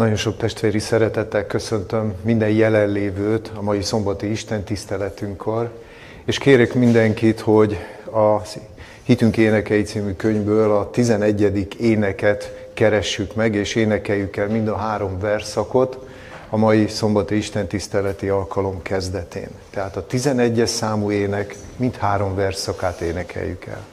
Nagyon sok testvéri szeretettel köszöntöm minden jelenlévőt a mai szombati Isten tiszteletünkkor, és kérek mindenkit, hogy a Hitünk énekei című könyvből a 11. éneket keressük meg, és énekeljük el mind a három verszakot a mai szombati Isten tiszteleti alkalom kezdetén. Tehát a 11-es számú ének mind három verszakát énekeljük el.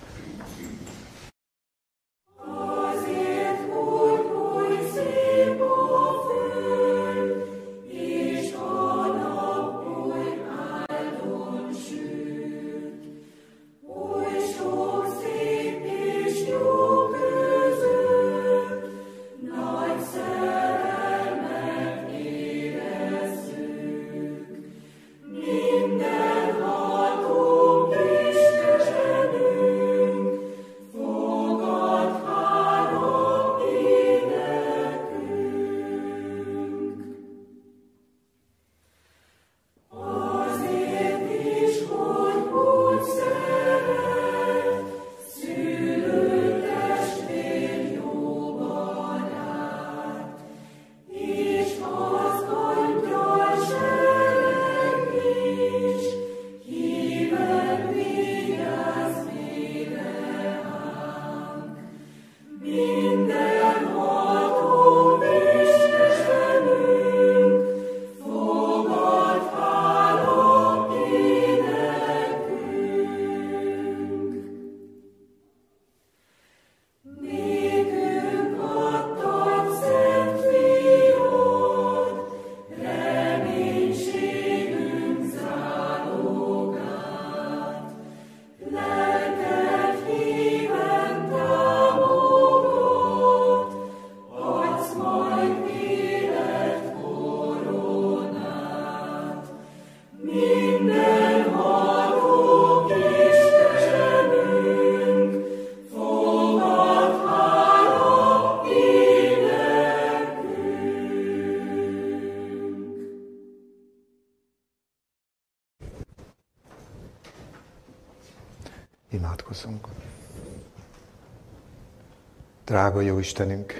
Drága jó Istenünk,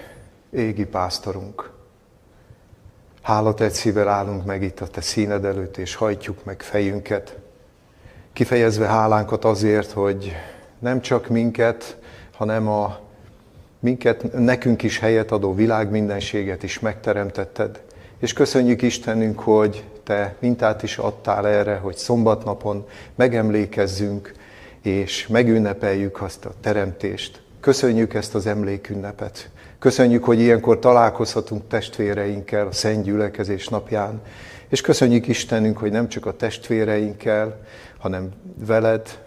égi pásztorunk, egy szívvel állunk meg itt a Te színed előtt, és hajtjuk meg fejünket, kifejezve hálánkat azért, hogy nem csak minket, hanem a minket, nekünk is helyet adó világ mindenséget is megteremtetted. És köszönjük Istenünk, hogy Te mintát is adtál erre, hogy szombatnapon megemlékezzünk és megünnepeljük azt a teremtést. Köszönjük ezt az emlékünnepet. Köszönjük, hogy ilyenkor találkozhatunk testvéreinkkel a Szent Gyülekezés napján, és köszönjük Istenünk, hogy nem csak a testvéreinkkel, hanem veled,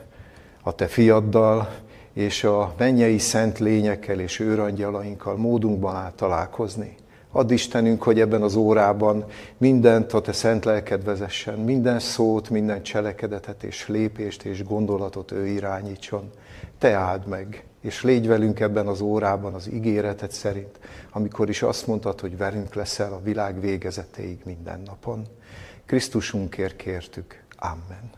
a te fiaddal, és a mennyei szent lényekkel és őrangyalainkkal módunkban áll találkozni. Add Istenünk, hogy ebben az órában mindent a Te szent lelked vezessen, minden szót, minden cselekedetet és lépést és gondolatot ő irányítson. Te áld meg, és légy velünk ebben az órában az ígéretet szerint, amikor is azt mondtad, hogy velünk leszel a világ végezetéig minden napon. Krisztusunkért kértük. Amen.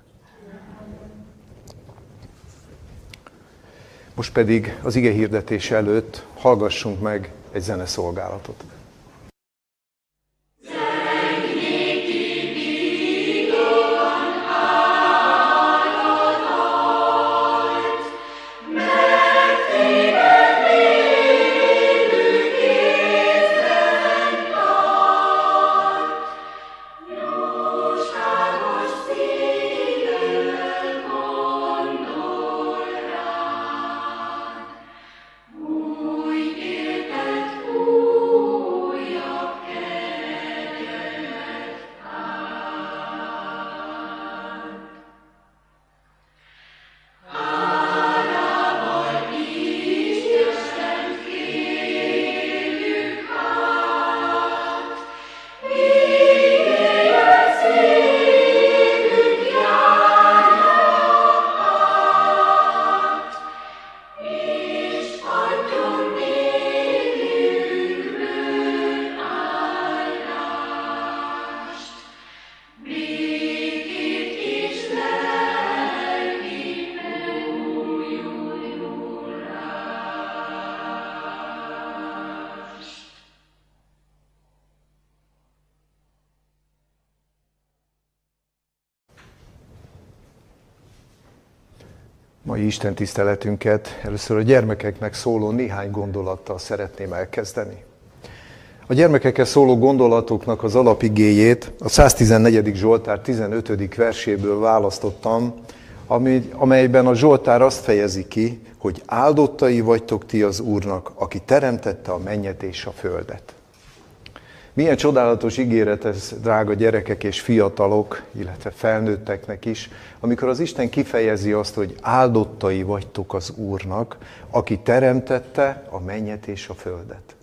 Most pedig az ige hirdetés előtt hallgassunk meg egy zeneszolgálatot. Mai Isten tiszteletünket először a gyermekeknek szóló néhány gondolattal szeretném elkezdeni. A gyermekekkel szóló gondolatoknak az alapigéjét a 114. Zsoltár 15. verséből választottam, amelyben a Zsoltár azt fejezi ki, hogy áldottai vagytok ti az Úrnak, aki teremtette a mennyet és a földet. Milyen csodálatos ígéret ez, drága gyerekek és fiatalok, illetve felnőtteknek is, amikor az Isten kifejezi azt, hogy áldottai vagytok az Úrnak, aki teremtette a mennyet és a földet.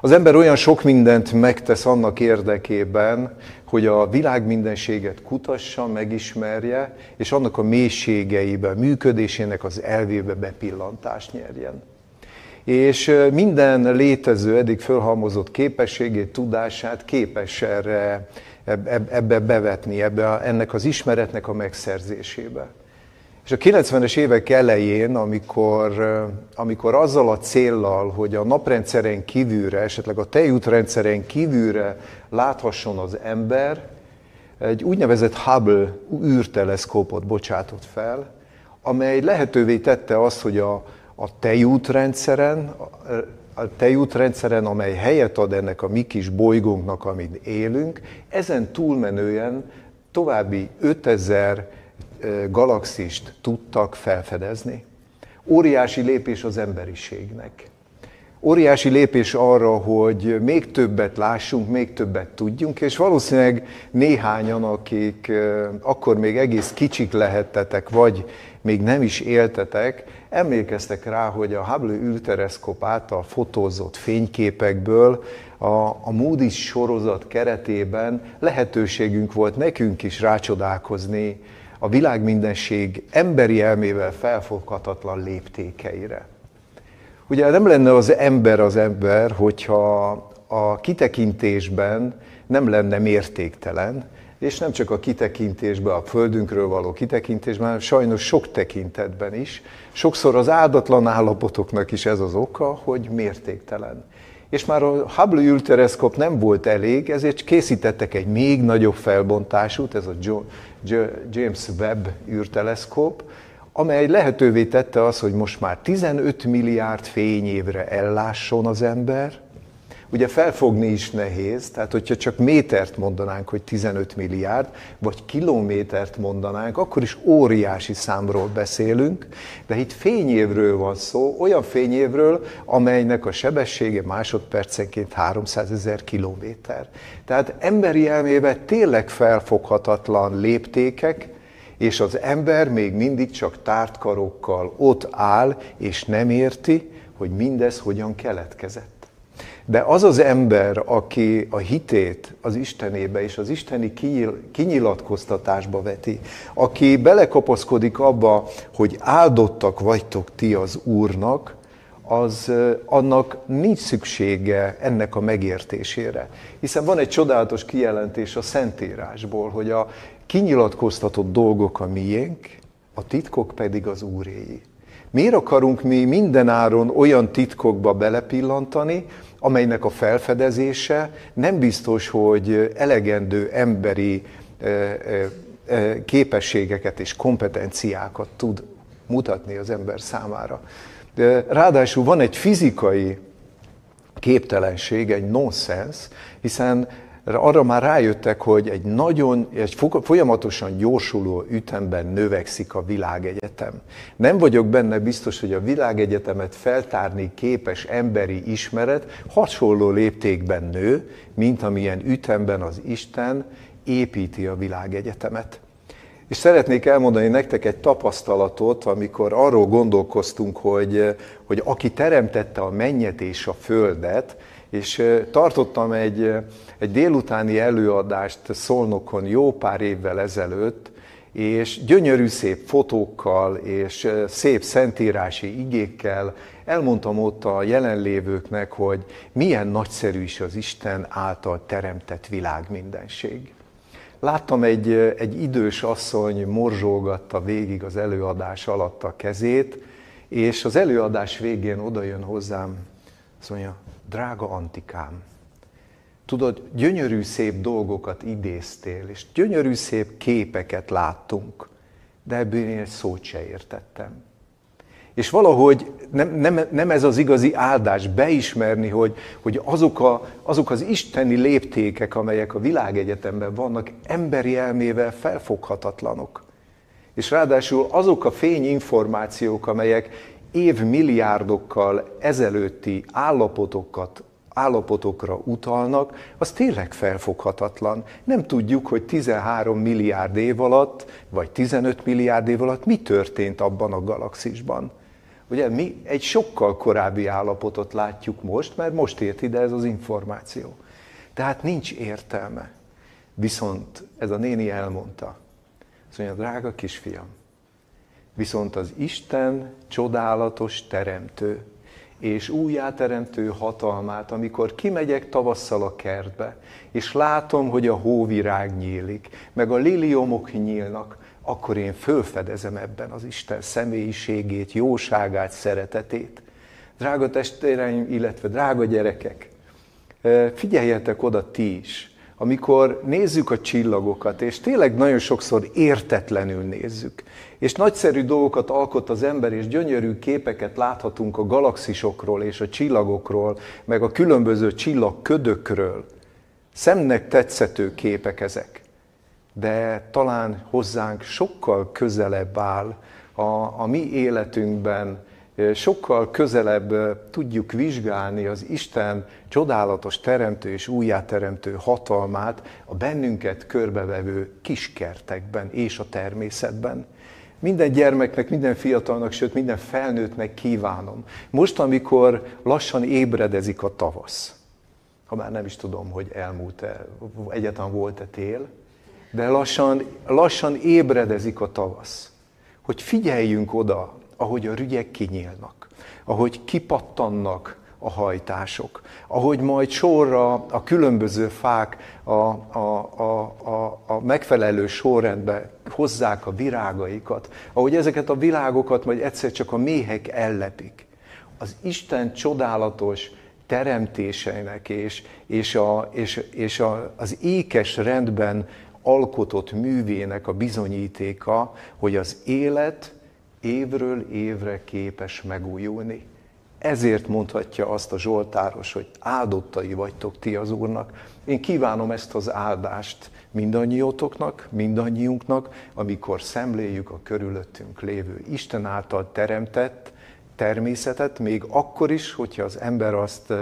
Az ember olyan sok mindent megtesz annak érdekében, hogy a világ mindenséget kutassa, megismerje, és annak a mélységeibe, működésének az elvébe bepillantást nyerjen és minden létező, eddig fölhalmozott képességét, tudását képes erre, ebbe bevetni, ebbe ennek az ismeretnek a megszerzésébe. És a 90-es évek elején, amikor, amikor azzal a céllal, hogy a naprendszeren kívülre, esetleg a tejútrendszeren kívülre láthasson az ember, egy úgynevezett Hubble űrteleszkópot bocsátott fel, amely lehetővé tette azt, hogy a, a tejútrendszeren, a tejútrendszeren, amely helyet ad ennek a mi kis bolygónknak, amit élünk, ezen túlmenően további 5000 galaxist tudtak felfedezni. Óriási lépés az emberiségnek. Óriási lépés arra, hogy még többet lássunk, még többet tudjunk, és valószínűleg néhányan, akik akkor még egész kicsik lehettetek, vagy még nem is éltetek, emlékeztek rá, hogy a Hubble űrteleszkóp által fotózott fényképekből a, a Moody's sorozat keretében lehetőségünk volt nekünk is rácsodálkozni a világmindenség emberi elmével felfoghatatlan léptékeire. Ugye nem lenne az ember az ember, hogyha a kitekintésben nem lenne mértéktelen, és nem csak a kitekintésben, a földünkről való kitekintésben, hanem sajnos sok tekintetben is. Sokszor az áldatlan állapotoknak is ez az oka, hogy mértéktelen. És már a Hubble űrteleszkóp nem volt elég, ezért készítettek egy még nagyobb felbontásút, ez a James Webb űrteleszkóp, amely lehetővé tette az, hogy most már 15 milliárd fényévre ellásson az ember, Ugye felfogni is nehéz, tehát hogyha csak métert mondanánk, hogy 15 milliárd, vagy kilométert mondanánk, akkor is óriási számról beszélünk, de itt fényévről van szó, olyan fényévről, amelynek a sebessége másodpercenként 300 ezer kilométer. Tehát emberi elmével tényleg felfoghatatlan léptékek, és az ember még mindig csak tárt karokkal ott áll, és nem érti, hogy mindez hogyan keletkezett. De az az ember, aki a hitét az Istenébe és az isteni kinyilatkoztatásba veti, aki belekapaszkodik abba, hogy áldottak vagytok ti az Úrnak, az annak nincs szüksége ennek a megértésére. Hiszen van egy csodálatos kijelentés a Szentírásból, hogy a kinyilatkoztatott dolgok a miénk, a titkok pedig az Úréi. Miért akarunk mi mindenáron olyan titkokba belepillantani, amelynek a felfedezése nem biztos, hogy elegendő emberi képességeket és kompetenciákat tud mutatni az ember számára. Ráadásul van egy fizikai képtelenség, egy nonsens, hiszen arra már rájöttek, hogy egy nagyon, egy folyamatosan gyorsuló ütemben növekszik a világegyetem. Nem vagyok benne biztos, hogy a világegyetemet feltárni képes emberi ismeret hasonló léptékben nő, mint amilyen ütemben az Isten építi a világegyetemet. És szeretnék elmondani nektek egy tapasztalatot, amikor arról gondolkoztunk, hogy, hogy aki teremtette a mennyet és a földet, és tartottam egy, egy délutáni előadást Szolnokon jó pár évvel ezelőtt, és gyönyörű szép fotókkal és szép szentírási igékkel elmondtam ott a jelenlévőknek, hogy milyen nagyszerű is az Isten által teremtett világ mindenség. Láttam egy, egy idős asszony morzsolgatta végig az előadás alatt a kezét, és az előadás végén odajön hozzám, azt mondja, drága Antikám, tudod, gyönyörű szép dolgokat idéztél, és gyönyörű szép képeket láttunk, de ebből én egy szót se értettem. És valahogy nem, nem, nem ez az igazi áldás beismerni, hogy, hogy azok, a, azok az isteni léptékek, amelyek a világegyetemben vannak, emberi elmével felfoghatatlanok. És ráadásul azok a fényinformációk, amelyek évmilliárdokkal ezelőtti állapotokat, állapotokra utalnak, az tényleg felfoghatatlan. Nem tudjuk, hogy 13 milliárd év alatt, vagy 15 milliárd év alatt mi történt abban a galaxisban. Ugye mi egy sokkal korábbi állapotot látjuk most, mert most ért ide ez az információ. Tehát nincs értelme. Viszont ez a néni elmondta. Azt mondja, drága kisfiam, viszont az Isten csodálatos teremtő, és újjáteremtő hatalmát, amikor kimegyek tavasszal a kertbe, és látom, hogy a hóvirág nyílik, meg a liliomok nyílnak, akkor én fölfedezem ebben az Isten személyiségét, jóságát, szeretetét. Drága testvéreim, illetve drága gyerekek, figyeljetek oda ti is, amikor nézzük a csillagokat, és tényleg nagyon sokszor értetlenül nézzük, és nagyszerű dolgokat alkot az ember, és gyönyörű képeket láthatunk a galaxisokról és a csillagokról, meg a különböző csillagködökről. Szemnek tetszető képek ezek de talán hozzánk sokkal közelebb áll a, a mi életünkben, sokkal közelebb tudjuk vizsgálni az Isten csodálatos teremtő és újjáteremtő hatalmát a bennünket körbevevő kiskertekben és a természetben. Minden gyermeknek, minden fiatalnak, sőt minden felnőttnek kívánom. Most, amikor lassan ébredezik a tavasz, ha már nem is tudom, hogy elmúlt-e, egyáltalán volt-e tél, de lassan, lassan ébredezik a tavasz. Hogy figyeljünk oda, ahogy a rügyek kinyílnak, ahogy kipattannak a hajtások, ahogy majd sorra a különböző fák a, a, a, a, a megfelelő sorrendbe hozzák a virágaikat, ahogy ezeket a világokat majd egyszer csak a méhek ellepik. Az Isten csodálatos teremtéseinek és, és, a, és, és a, az ékes rendben alkotott művének a bizonyítéka, hogy az élet évről évre képes megújulni. Ezért mondhatja azt a Zsoltáros, hogy áldottai vagytok ti az Úrnak. Én kívánom ezt az áldást mindannyiótoknak, mindannyiunknak, amikor szemléljük a körülöttünk lévő Isten által teremtett természetet, még akkor is, hogyha az ember azt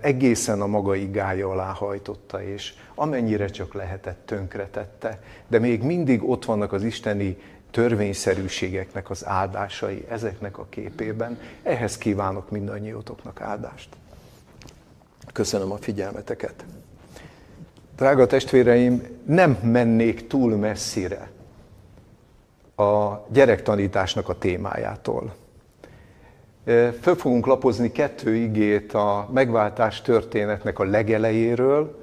egészen a maga igája alá hajtotta, és amennyire csak lehetett tönkretette. De még mindig ott vannak az isteni törvényszerűségeknek az áldásai ezeknek a képében. Ehhez kívánok mindannyiótoknak áldást. Köszönöm a figyelmeteket. Drága testvéreim, nem mennék túl messzire a gyerektanításnak a témájától. Föl fogunk lapozni kettő igét a megváltás történetnek a legelejéről,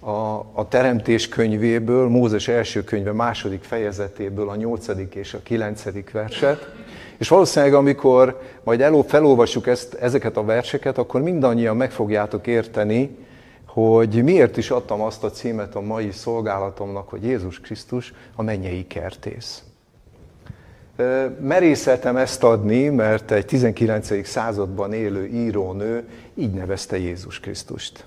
a, a Teremtés könyvéből, Mózes első könyve második fejezetéből a nyolcadik és a kilencedik verset. És valószínűleg, amikor majd eló, felolvassuk ezt, ezeket a verseket, akkor mindannyian meg fogjátok érteni, hogy miért is adtam azt a címet a mai szolgálatomnak, hogy Jézus Krisztus a mennyei kertész. Merészeltem ezt adni, mert egy 19. században élő írónő így nevezte Jézus Krisztust.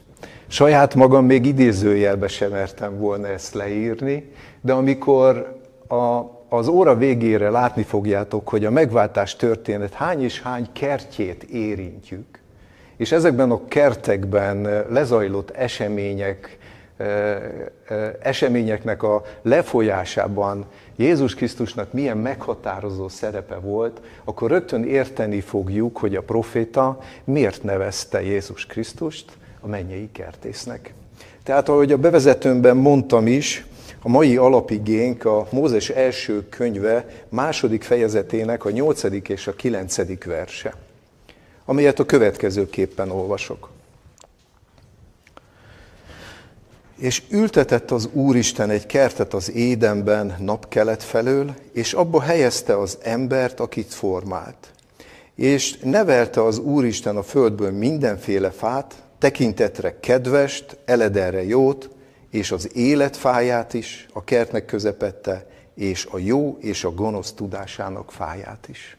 Saját magam még idézőjelbe sem mertem volna ezt leírni, de amikor a, az óra végére látni fogjátok, hogy a megváltás történet hány és hány kertjét érintjük, és ezekben a kertekben lezajlott események, eseményeknek a lefolyásában Jézus Krisztusnak milyen meghatározó szerepe volt, akkor rögtön érteni fogjuk, hogy a proféta miért nevezte Jézus Krisztust a mennyei kertésznek. Tehát, ahogy a bevezetőmben mondtam is, a mai alapigénk a Mózes első könyve második fejezetének a nyolcadik és a kilencedik verse, amelyet a következőképpen olvasok. És ültetett az Úristen egy kertet az édenben napkelet felől, és abba helyezte az embert, akit formált. És nevelte az Úristen a földből mindenféle fát, tekintetre kedvest, eledelre jót, és az életfáját is a kertnek közepette, és a jó és a gonosz tudásának fáját is.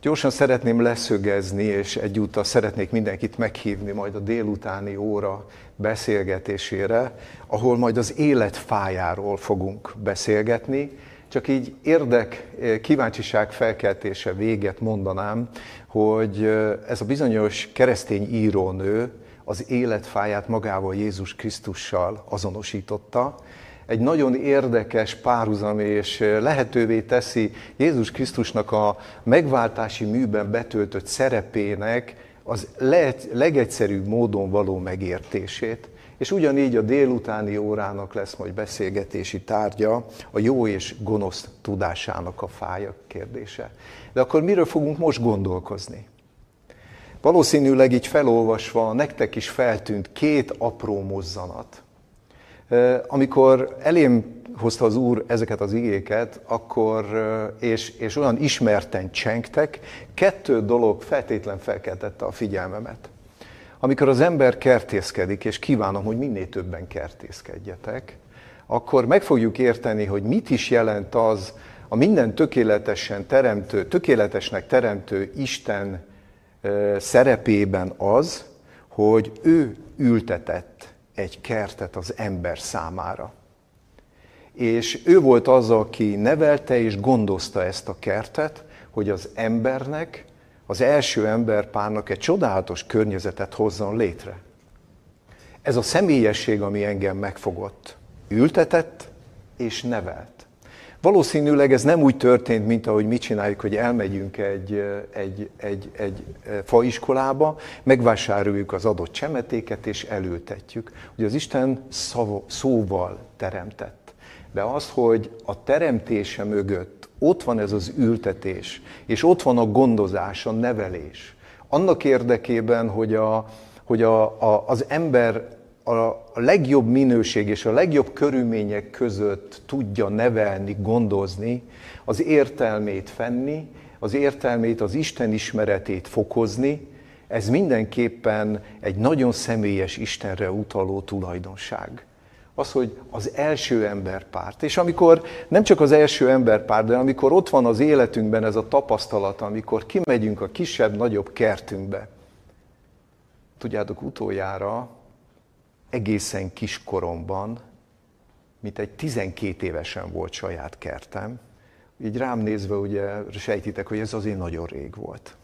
Gyorsan szeretném leszögezni, és egyúttal szeretnék mindenkit meghívni majd a délutáni óra beszélgetésére, ahol majd az élet fájáról fogunk beszélgetni. Csak így érdek, kíváncsiság felkeltése véget mondanám, hogy ez a bizonyos keresztény írónő az életfáját magával Jézus Krisztussal azonosította, egy nagyon érdekes párhuzam, és lehetővé teszi Jézus Krisztusnak a megváltási műben betöltött szerepének az legegyszerűbb módon való megértését. És ugyanígy a délutáni órának lesz majd beszélgetési tárgya a jó és gonosz tudásának a fája kérdése. De akkor miről fogunk most gondolkozni? Valószínűleg így felolvasva nektek is feltűnt két apró mozzanat. Amikor elém hozta az Úr ezeket az igéket, akkor, és, és olyan ismerten csengtek, kettő dolog feltétlen felkeltette a figyelmemet. Amikor az ember kertészkedik, és kívánom, hogy minél többen kertészkedjetek, akkor meg fogjuk érteni, hogy mit is jelent az a minden tökéletesen teremtő, tökéletesnek teremtő Isten szerepében az, hogy ő ültetett egy kertet az ember számára. És ő volt az, aki nevelte és gondozta ezt a kertet, hogy az embernek, az első emberpárnak egy csodálatos környezetet hozzon létre. Ez a személyesség, ami engem megfogott. Ültetett és nevelt. Valószínűleg ez nem úgy történt, mint ahogy mi csináljuk, hogy elmegyünk egy, egy, egy, egy faiskolába, megvásároljuk az adott csemetéket és elültetjük. Ugye az Isten szavo, szóval teremtett. De az, hogy a teremtése mögött ott van ez az ültetés, és ott van a gondozás, a nevelés, annak érdekében, hogy, a, hogy a, a, az ember a legjobb minőség és a legjobb körülmények között tudja nevelni, gondozni, az értelmét fenni, az értelmét, az Isten ismeretét fokozni, ez mindenképpen egy nagyon személyes Istenre utaló tulajdonság. Az, hogy az első emberpárt. És amikor nem csak az első emberpárt, de amikor ott van az életünkben ez a tapasztalat, amikor kimegyünk a kisebb-nagyobb kertünkbe. Tudjátok, utoljára egészen kiskoromban, mint egy 12 évesen volt saját kertem, így rám nézve ugye sejtitek, hogy ez azért nagyon rég volt.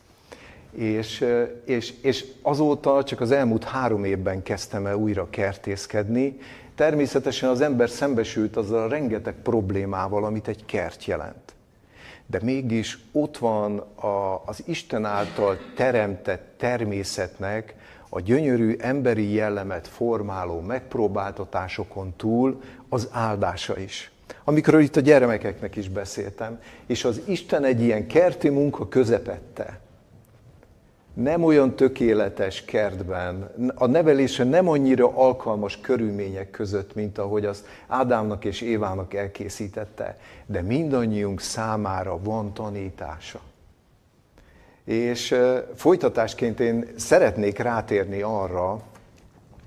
És, és, és azóta csak az elmúlt három évben kezdtem el újra kertészkedni. Természetesen az ember szembesült azzal a rengeteg problémával, amit egy kert jelent. De mégis ott van a, az Isten által teremtett természetnek a gyönyörű emberi jellemet formáló megpróbáltatásokon túl az áldása is. Amikről itt a gyermekeknek is beszéltem, és az Isten egy ilyen kerti munka közepette. Nem olyan tökéletes kertben, a nevelése nem annyira alkalmas körülmények között, mint ahogy azt Ádámnak és Évának elkészítette, de mindannyiunk számára van tanítása. És folytatásként én szeretnék rátérni arra,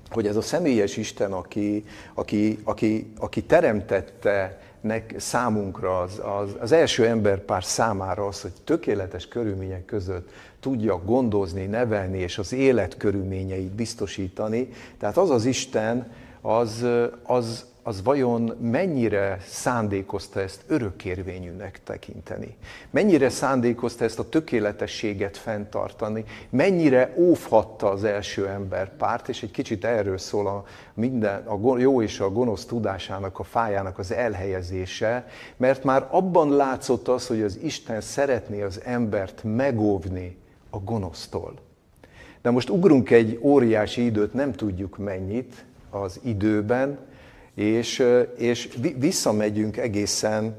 hogy ez a személyes Isten, aki, aki, aki, aki teremtette nek számunkra, az, az, az első emberpár számára az, hogy tökéletes körülmények között tudja gondozni, nevelni és az élet körülményeit biztosítani. Tehát az az Isten, az, az, az vajon mennyire szándékozta ezt örökérvényűnek tekinteni? Mennyire szándékozta ezt a tökéletességet fenntartani? Mennyire óvhatta az első ember párt? És egy kicsit erről szól a, minden, a jó és a gonosz tudásának, a fájának az elhelyezése, mert már abban látszott az, hogy az Isten szeretné az embert megóvni a gonosztól. De most ugrunk egy óriási időt, nem tudjuk mennyit az időben, és, és visszamegyünk egészen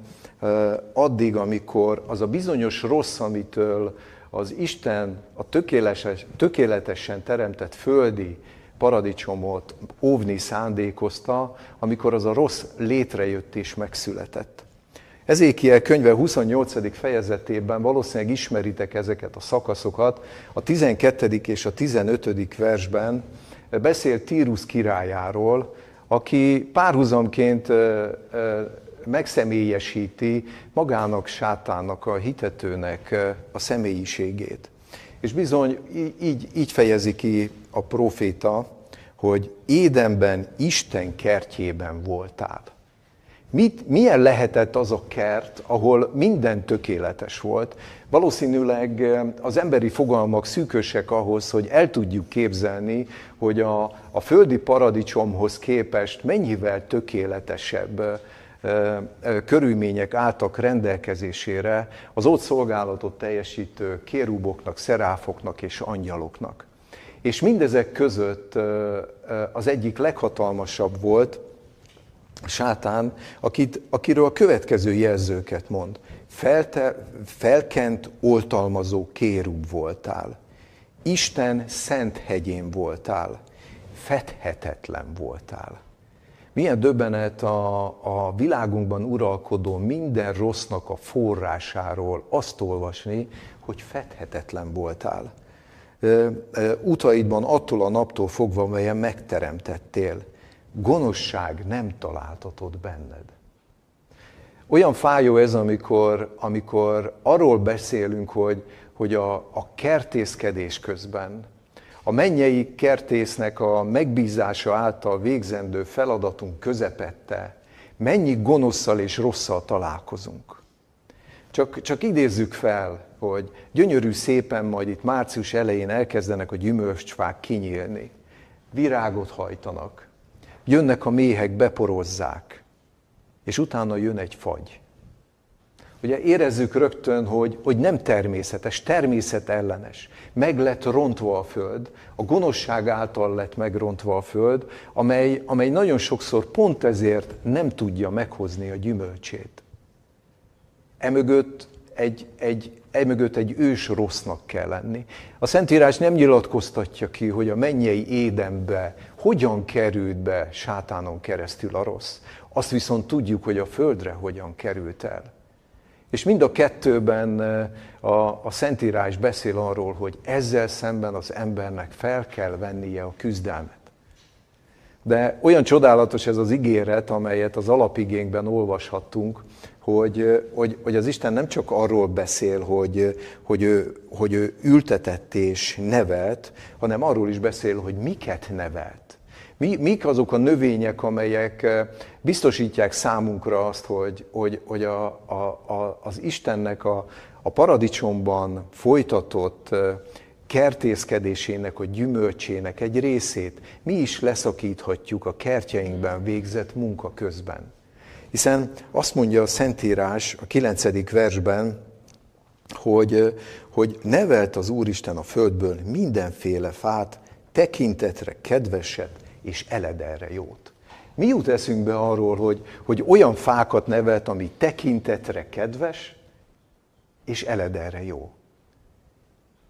addig, amikor az a bizonyos rossz, amitől az Isten a tökéletes, tökéletesen teremtett földi paradicsomot óvni szándékozta, amikor az a rossz létrejött és megszületett. Ezékiel könyve 28. fejezetében valószínűleg ismeritek ezeket a szakaszokat. A 12. és a 15. versben beszél Tírus királyáról, aki párhuzamként megszemélyesíti magának sátánnak, a hitetőnek a személyiségét. És bizony így, így fejezi ki a proféta, hogy Édenben Isten kertjében voltál. Mit, milyen lehetett az a kert, ahol minden tökéletes volt? Valószínűleg az emberi fogalmak szűkösek ahhoz, hogy el tudjuk képzelni, hogy a, a földi paradicsomhoz képest mennyivel tökéletesebb körülmények álltak rendelkezésére az ott szolgálatot teljesítő kéruboknak, szeráfoknak és angyaloknak. És mindezek között az egyik leghatalmasabb volt sátán, akit, akiről a következő jelzőket mond. Felte, felkent, oltalmazó kérub voltál. Isten szent hegyén voltál. Fedhetetlen voltál. Milyen döbbenet a, a világunkban uralkodó minden rossznak a forrásáról azt olvasni, hogy fedhetetlen voltál. Utaidban attól a naptól fogva, melyen megteremtettél, gonoszság nem találtatod benned. Olyan fájó ez, amikor, amikor arról beszélünk, hogy, hogy a, a kertészkedés közben, a mennyei kertésznek a megbízása által végzendő feladatunk közepette mennyi gonoszszal és rosszal találkozunk. Csak, csak idézzük fel, hogy gyönyörű szépen majd itt március elején elkezdenek a gyümölcsfák kinyílni. Virágot hajtanak, jönnek a méhek, beporozzák, és utána jön egy fagy. Ugye érezzük rögtön, hogy, hogy nem természetes, természetellenes. Meg lett rontva a föld, a gonoszság által lett megrontva a föld, amely, amely nagyon sokszor pont ezért nem tudja meghozni a gyümölcsét. Emögött egy, egy, emögött egy ős rossznak kell lenni. A Szentírás nem nyilatkoztatja ki, hogy a mennyei édenbe hogyan került be sátánon keresztül a rossz. Azt viszont tudjuk, hogy a földre hogyan került el. És mind a kettőben a, a Szentírás beszél arról, hogy ezzel szemben az embernek fel kell vennie a küzdelmet. De olyan csodálatos ez az ígéret, amelyet az alapigénkben olvashattunk, hogy, hogy, hogy az Isten nem csak arról beszél, hogy, hogy, ő, hogy ő ültetett és nevelt, hanem arról is beszél, hogy miket nevelt. Mi, mik azok a növények, amelyek biztosítják számunkra azt, hogy, hogy, hogy a, a, a, az Istennek a, a paradicsomban folytatott kertészkedésének, a gyümölcsének egy részét mi is leszakíthatjuk a kertjeinkben végzett munka közben. Hiszen azt mondja a Szentírás a 9. versben, hogy, hogy nevelt az Úristen a földből mindenféle fát, tekintetre kedveset és elederre jót. Mi jut eszünkbe arról, hogy, hogy olyan fákat nevelt, ami tekintetre kedves, és elederre jó?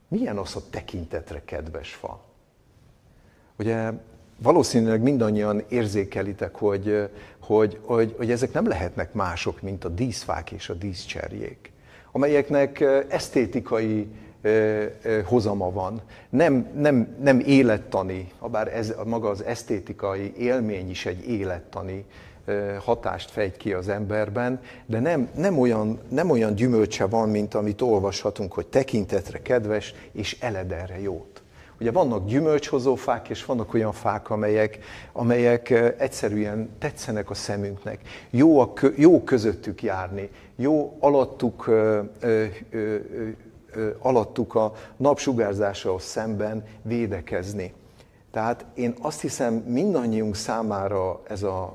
Milyen az a tekintetre kedves fa? Ugye valószínűleg mindannyian érzékelitek, hogy, hogy, hogy, hogy ezek nem lehetnek mások, mint a díszfák és a díszcserjék, amelyeknek esztétikai hozama van. Nem, nem, nem élettani, bár ez, maga az esztétikai élmény is egy élettani hatást fejt ki az emberben, de nem, nem, olyan, nem olyan gyümölcse van, mint amit olvashatunk, hogy tekintetre kedves és elederre jót. Ugye vannak gyümölcshozó fák, és vannak olyan fák, amelyek, amelyek egyszerűen tetszenek a szemünknek. Jó, a, jó közöttük járni, jó alattuk, ö, ö, ö, alattuk a napsugárzásához szemben védekezni. Tehát én azt hiszem mindannyiunk számára ez a,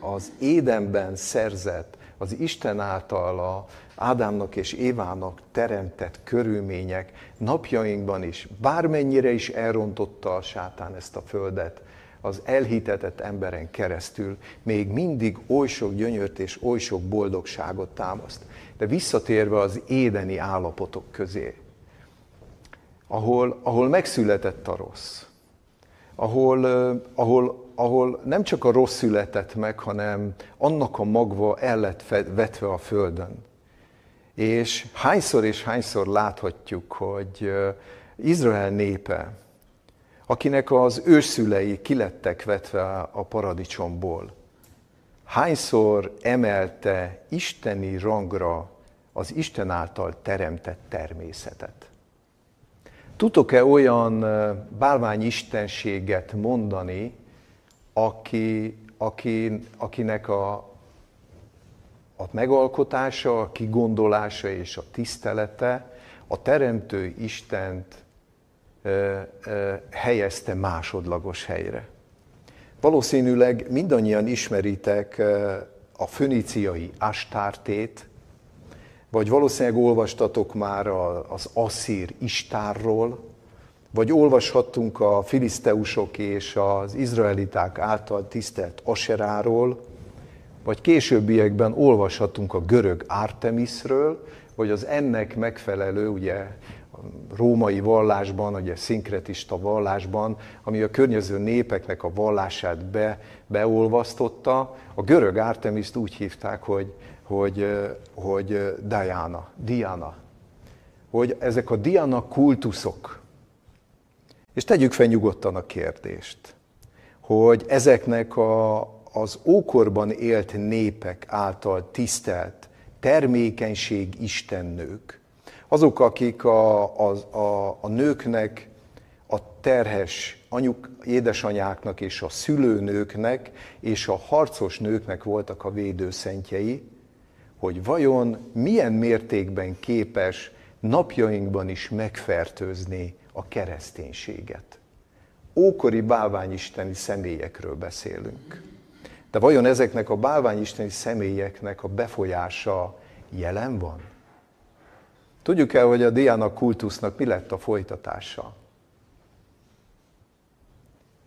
az édenben szerzett, az Isten által a Ádámnak és Évának teremtett körülmények napjainkban is, bármennyire is elrontotta a sátán ezt a földet, az elhitetett emberen keresztül még mindig oly sok gyönyört és oly sok boldogságot támaszt. De visszatérve az édeni állapotok közé, ahol, ahol megszületett a rossz, ahol, ahol, ahol nem csak a rossz született meg, hanem annak a magva el lett vetve a földön. És hányszor és hányszor láthatjuk, hogy Izrael népe, akinek az őszülei kilettek vetve a paradicsomból, hányszor emelte isteni rangra az Isten által teremtett természetet. Tudtok-e olyan bálványistenséget mondani, aki, aki, akinek a, a megalkotása, a kigondolása és a tisztelete a Teremtő Istent ö, ö, helyezte másodlagos helyre? Valószínűleg mindannyian ismeritek a föníciai Astártét, vagy valószínűleg olvastatok már az Asszír Istárról, vagy olvashattunk a filiszteusok és az izraeliták által tisztelt Aseráról, vagy későbbiekben olvashatunk a görög Artemisről, vagy az ennek megfelelő, ugye római vallásban, ugye szinkretista vallásban, ami a környező népeknek a vallását be, beolvasztotta, a görög Artemiszt úgy hívták, hogy, hogy, hogy Diana, Diana. Hogy ezek a Diana kultuszok. És tegyük fel nyugodtan a kérdést, hogy ezeknek a, az ókorban élt népek által tisztelt termékenység istennők, azok, akik a, a, a, a nőknek, a terhes anyuk, édesanyáknak és a szülőnőknek és a harcos nőknek voltak a védőszentjei, hogy vajon milyen mértékben képes napjainkban is megfertőzni a kereszténységet. Ókori bálványisteni személyekről beszélünk. De vajon ezeknek a bálványisteni személyeknek a befolyása jelen van? Tudjuk el, hogy a Diana kultusznak mi lett a folytatása?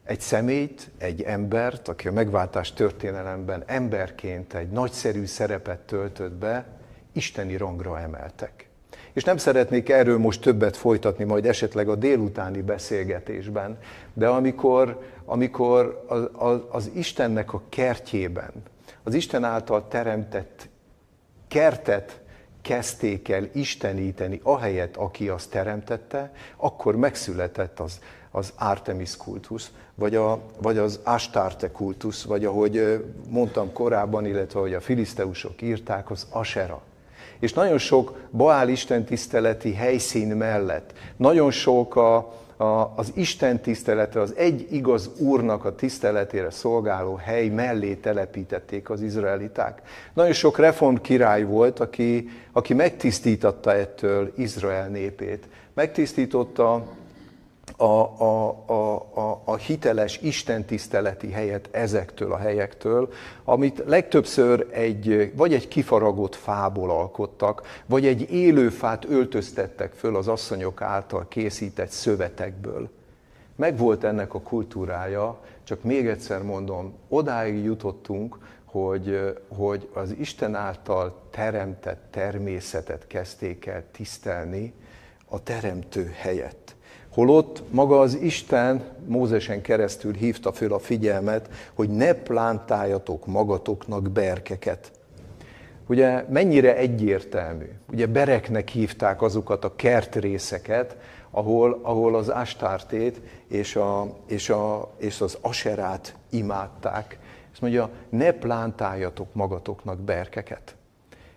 Egy személyt, egy embert, aki a megváltás történelemben emberként egy nagyszerű szerepet töltött be, isteni rangra emeltek. És nem szeretnék erről most többet folytatni, majd esetleg a délutáni beszélgetésben, de amikor, amikor az, az, az Istennek a kertjében, az Isten által teremtett kertet kezdték el isteníteni ahelyett, aki azt teremtette, akkor megszületett az, az Artemis kultusz, vagy, a, vagy az Astarte kultusz, vagy ahogy mondtam korábban, illetve ahogy a filiszteusok írták, az Asera. És nagyon sok Baál istentiszteleti helyszín mellett, nagyon sok a, a, az Isten tisztelete, az egy igaz úrnak a tiszteletére szolgáló hely mellé telepítették az izraeliták. Nagyon sok reform király volt, aki, aki megtisztította ettől Izrael népét. Megtisztította a, a, a, a hiteles istentiszteleti helyet ezektől a helyektől, amit legtöbbször egy, vagy egy kifaragott fából alkottak, vagy egy élő fát öltöztettek föl az asszonyok által készített szövetekből. Megvolt ennek a kultúrája, csak még egyszer mondom, odáig jutottunk, hogy, hogy az Isten által teremtett természetet kezdték el tisztelni a teremtő helyett. Holott maga az Isten Mózesen keresztül hívta föl a figyelmet, hogy ne plántáljatok magatoknak berkeket. Ugye mennyire egyértelmű. Ugye bereknek hívták azokat a kertrészeket, ahol, ahol az ástártét és, a, és, a, és az aserát imádták. Ezt mondja, ne plántáljatok magatoknak berkeket.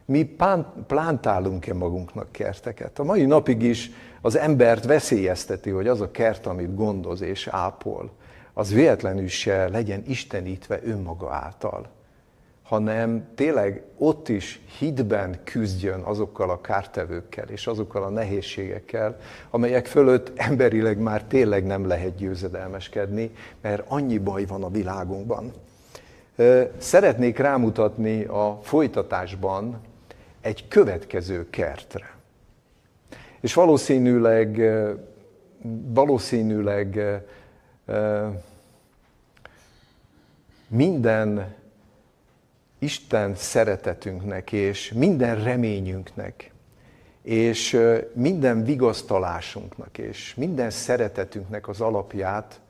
Mi plántálunk-e magunknak kerteket? A mai napig is az embert veszélyezteti, hogy az a kert, amit gondoz és ápol, az véletlenül se legyen istenítve önmaga által, hanem tényleg ott is hitben küzdjön azokkal a kártevőkkel és azokkal a nehézségekkel, amelyek fölött emberileg már tényleg nem lehet győzedelmeskedni, mert annyi baj van a világunkban. Szeretnék rámutatni a folytatásban egy következő kertre. És valószínűleg, valószínűleg minden Isten szeretetünknek és minden reményünknek, és minden vigasztalásunknak és minden szeretetünknek az alapját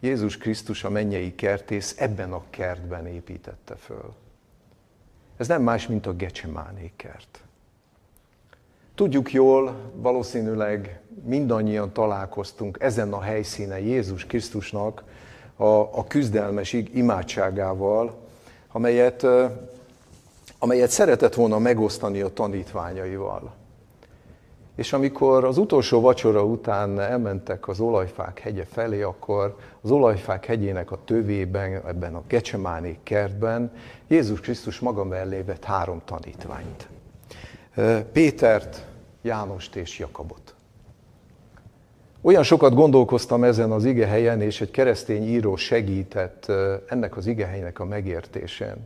Jézus Krisztus a mennyei kertész ebben a kertben építette föl. Ez nem más, mint a Gecsemáné kert. Tudjuk jól, valószínűleg mindannyian találkoztunk ezen a helyszínen Jézus Krisztusnak a, a küzdelmes imádságával, amelyet, amelyet szeretett volna megosztani a tanítványaival. És amikor az utolsó vacsora után elmentek az olajfák hegye felé, akkor az olajfák hegyének a tövében, ebben a Gecsemáni kertben Jézus Krisztus maga mellé vett három tanítványt. Pétert, Jánost és Jakabot. Olyan sokat gondolkoztam ezen az igehelyen, és egy keresztény író segített ennek az igehelynek a megértésén.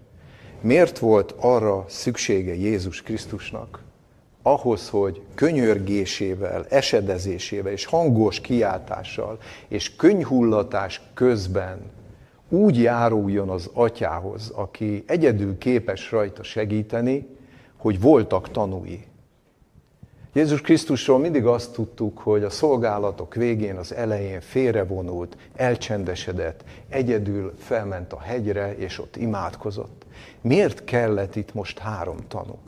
Miért volt arra szüksége Jézus Krisztusnak, ahhoz, hogy könyörgésével, esedezésével és hangos kiáltással és könyhullatás közben úgy járuljon az atyához, aki egyedül képes rajta segíteni, hogy voltak tanúi. Jézus Krisztusról mindig azt tudtuk, hogy a szolgálatok végén, az elején félrevonult, elcsendesedett, egyedül felment a hegyre, és ott imádkozott. Miért kellett itt most három tanú?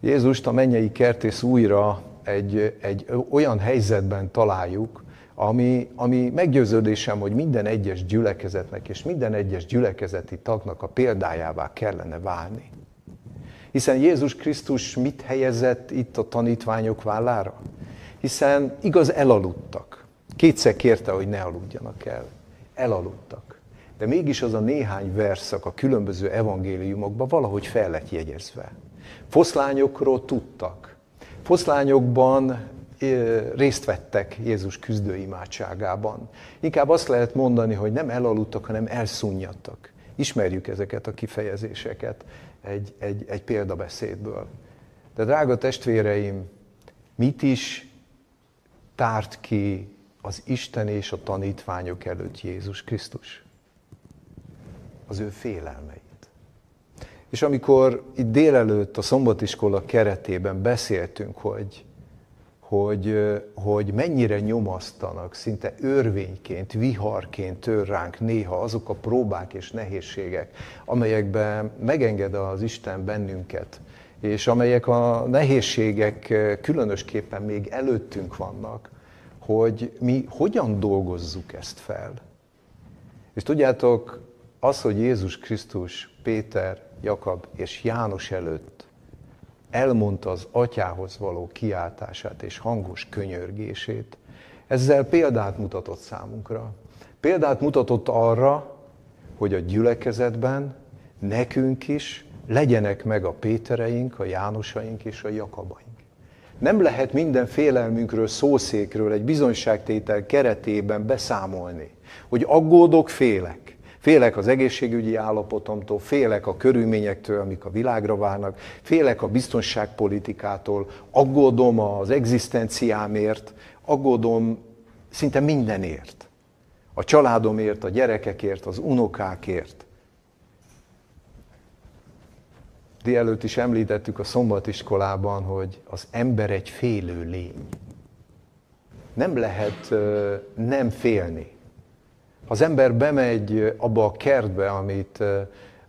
Jézust a mennyei kertész újra egy, egy olyan helyzetben találjuk, ami, ami meggyőződésem, hogy minden egyes gyülekezetnek és minden egyes gyülekezeti tagnak a példájává kellene válni. Hiszen Jézus Krisztus mit helyezett itt a tanítványok vállára? Hiszen igaz, elaludtak. Kétszer kérte, hogy ne aludjanak el. Elaludtak. De mégis az a néhány verszak a különböző evangéliumokban valahogy fel lett jegyezve. Foszlányokról tudtak. Foszlányokban részt vettek Jézus küzdőimádságában. Inkább azt lehet mondani, hogy nem elaludtak, hanem elszunnyadtak. Ismerjük ezeket a kifejezéseket egy, egy, egy példabeszédből. De drága testvéreim, mit is tárt ki az Isten és a tanítványok előtt Jézus Krisztus? Az ő félelmeit. És amikor itt délelőtt a szombatiskola keretében beszéltünk, hogy, hogy, hogy mennyire nyomasztanak, szinte örvényként, viharként tör ránk néha azok a próbák és nehézségek, amelyekben megenged az Isten bennünket, és amelyek a nehézségek különösképpen még előttünk vannak, hogy mi hogyan dolgozzuk ezt fel. És tudjátok, az, hogy Jézus Krisztus, Péter, Jakab és János előtt elmondta az atyához való kiáltását és hangos könyörgését, ezzel példát mutatott számunkra. Példát mutatott arra, hogy a gyülekezetben nekünk is legyenek meg a Pétereink, a Jánosaink és a Jakabaink. Nem lehet minden félelmünkről, szószékről egy bizonyságtétel keretében beszámolni, hogy aggódok, félek. Félek az egészségügyi állapotomtól, félek a körülményektől, amik a világra válnak, félek a biztonságpolitikától, aggódom az egzisztenciámért, aggódom szinte mindenért. A családomért, a gyerekekért, az unokákért. Délelőtt is említettük a szombatiskolában, hogy az ember egy félő lény. Nem lehet nem félni az ember bemegy abba a kertbe, amit,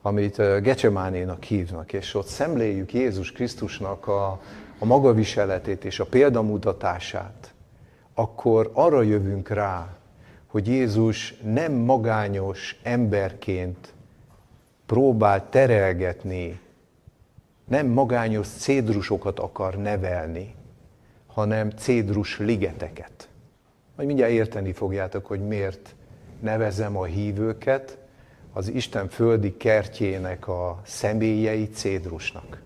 amit Gecsemánénak hívnak, és ott szemléljük Jézus Krisztusnak a, a magaviseletét és a példamutatását, akkor arra jövünk rá, hogy Jézus nem magányos emberként próbál terelgetni, nem magányos cédrusokat akar nevelni, hanem cédrus ligeteket. Majd mindjárt érteni fogjátok, hogy miért nevezem a hívőket az Isten földi kertjének a személyei cédrusnak.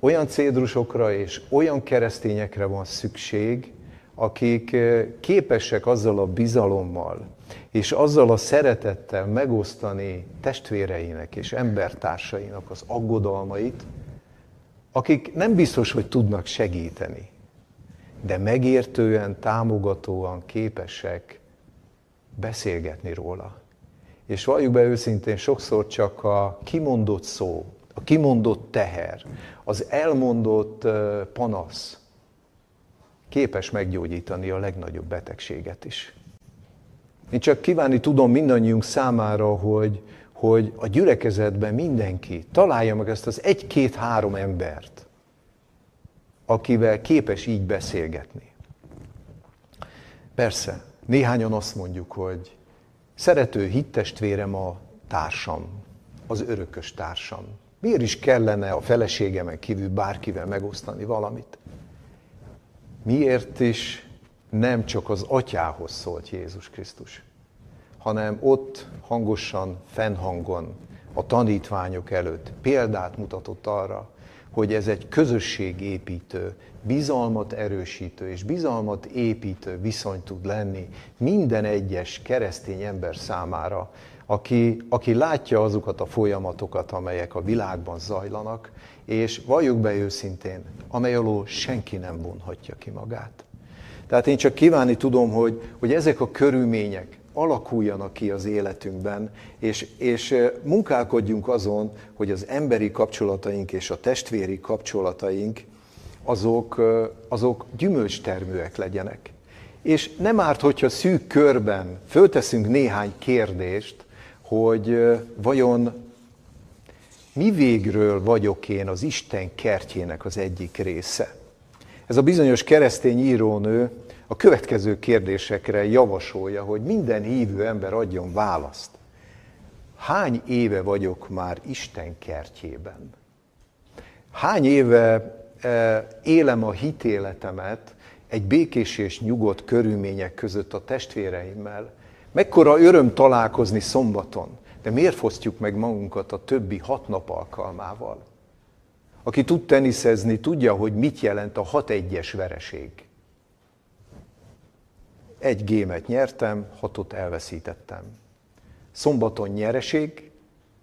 Olyan cédrusokra és olyan keresztényekre van szükség, akik eh, képesek azzal a bizalommal és azzal a szeretettel megosztani testvéreinek és embertársainak az aggodalmait, akik nem biztos, hogy tudnak segíteni, de megértően, támogatóan képesek beszélgetni róla. És valljuk be őszintén, sokszor csak a kimondott szó, a kimondott teher, az elmondott panasz képes meggyógyítani a legnagyobb betegséget is. Én csak kívánni tudom mindannyiunk számára, hogy, hogy a gyülekezetben mindenki találja meg ezt az egy-két-három embert, akivel képes így beszélgetni. Persze, Néhányan azt mondjuk, hogy szerető hittestvérem a társam, az örökös társam. Miért is kellene a feleségemen kívül bárkivel megosztani valamit? Miért is nem csak az atyához szólt Jézus Krisztus, hanem ott hangosan, fennhangon, a tanítványok előtt példát mutatott arra, hogy ez egy közösségépítő, bizalmat erősítő és bizalmat építő viszony tud lenni minden egyes keresztény ember számára, aki, aki látja azokat a folyamatokat, amelyek a világban zajlanak, és valljuk be őszintén, amely alól senki nem vonhatja ki magát. Tehát én csak kívánni tudom, hogy, hogy ezek a körülmények alakuljanak ki az életünkben, és, és munkálkodjunk azon, hogy az emberi kapcsolataink és a testvéri kapcsolataink azok, azok gyümölcsterműek legyenek. És nem árt, hogyha szűk körben fölteszünk néhány kérdést, hogy vajon mi végről vagyok én az Isten kertjének az egyik része. Ez a bizonyos keresztény írónő a következő kérdésekre javasolja, hogy minden hívő ember adjon választ. Hány éve vagyok már Isten kertjében? Hány éve élem a hitéletemet egy békés és nyugodt körülmények között a testvéreimmel? Mekkora öröm találkozni szombaton, de miért fosztjuk meg magunkat a többi hat nap alkalmával? Aki tud teniszezni, tudja, hogy mit jelent a 6-1-es vereség. Egy gémet nyertem, hatot elveszítettem. Szombaton nyereség,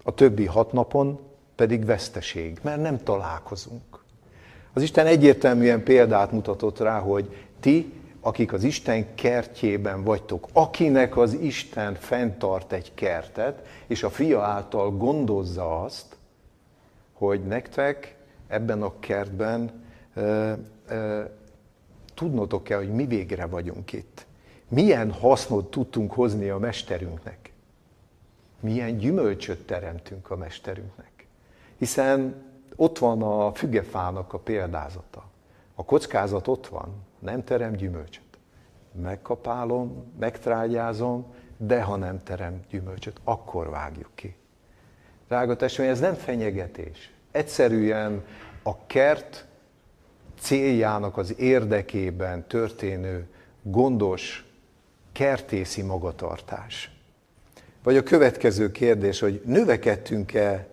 a többi hat napon pedig veszteség, mert nem találkozunk. Az Isten egyértelműen példát mutatott rá, hogy ti, akik az Isten kertjében vagytok, akinek az Isten fenntart egy kertet, és a fia által gondozza azt, hogy nektek ebben a kertben e, e, tudnotok kell, hogy mi végre vagyunk itt milyen hasznot tudtunk hozni a mesterünknek. Milyen gyümölcsöt teremtünk a mesterünknek. Hiszen ott van a fügefának a példázata. A kockázat ott van, nem terem gyümölcsöt. Megkapálom, megtrágyázom, de ha nem terem gyümölcsöt, akkor vágjuk ki. Drága testvérem, ez nem fenyegetés. Egyszerűen a kert céljának az érdekében történő gondos kertészi magatartás. Vagy a következő kérdés, hogy növekedtünk-e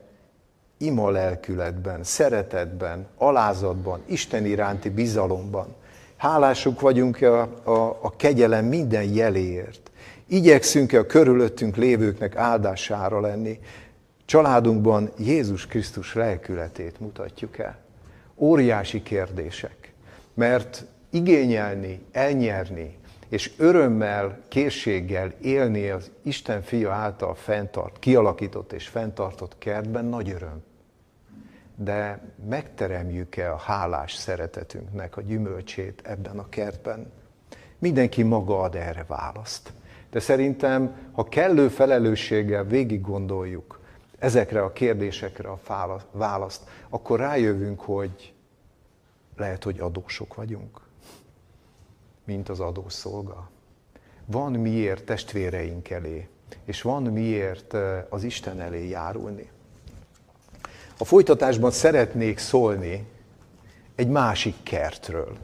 ima lelkületben, szeretetben, alázatban, Isten iránti bizalomban. Hálásuk vagyunk-e a, a, a kegyelem minden jeléért. Igyekszünk-e a körülöttünk lévőknek áldására lenni. Családunkban Jézus Krisztus lelkületét mutatjuk el. Óriási kérdések, mert igényelni, elnyerni, és örömmel, készséggel élni az Isten fia által fenntart, kialakított és fenntartott kertben nagy öröm. De megteremjük-e a hálás szeretetünknek a gyümölcsét ebben a kertben? Mindenki maga ad erre választ. De szerintem, ha kellő felelősséggel végig gondoljuk ezekre a kérdésekre a választ, akkor rájövünk, hogy lehet, hogy adósok vagyunk mint az adószolga. Van miért testvéreink elé, és van miért az Isten elé járulni. A folytatásban szeretnék szólni egy másik kertről.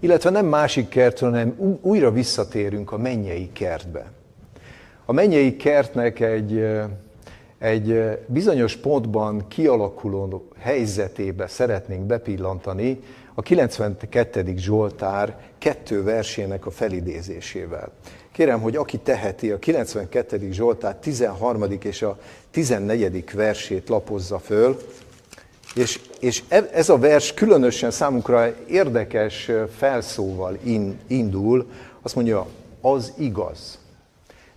Illetve nem másik kertről, hanem újra visszatérünk a mennyei kertbe. A mennyei kertnek egy, egy bizonyos pontban kialakuló helyzetébe szeretnénk bepillantani, a 92. Zsoltár kettő versének a felidézésével. Kérem, hogy aki teheti, a 92. Zsoltár 13. és a 14. versét lapozza föl, és, és e, ez a vers különösen számunkra érdekes felszóval in, indul, azt mondja, az igaz.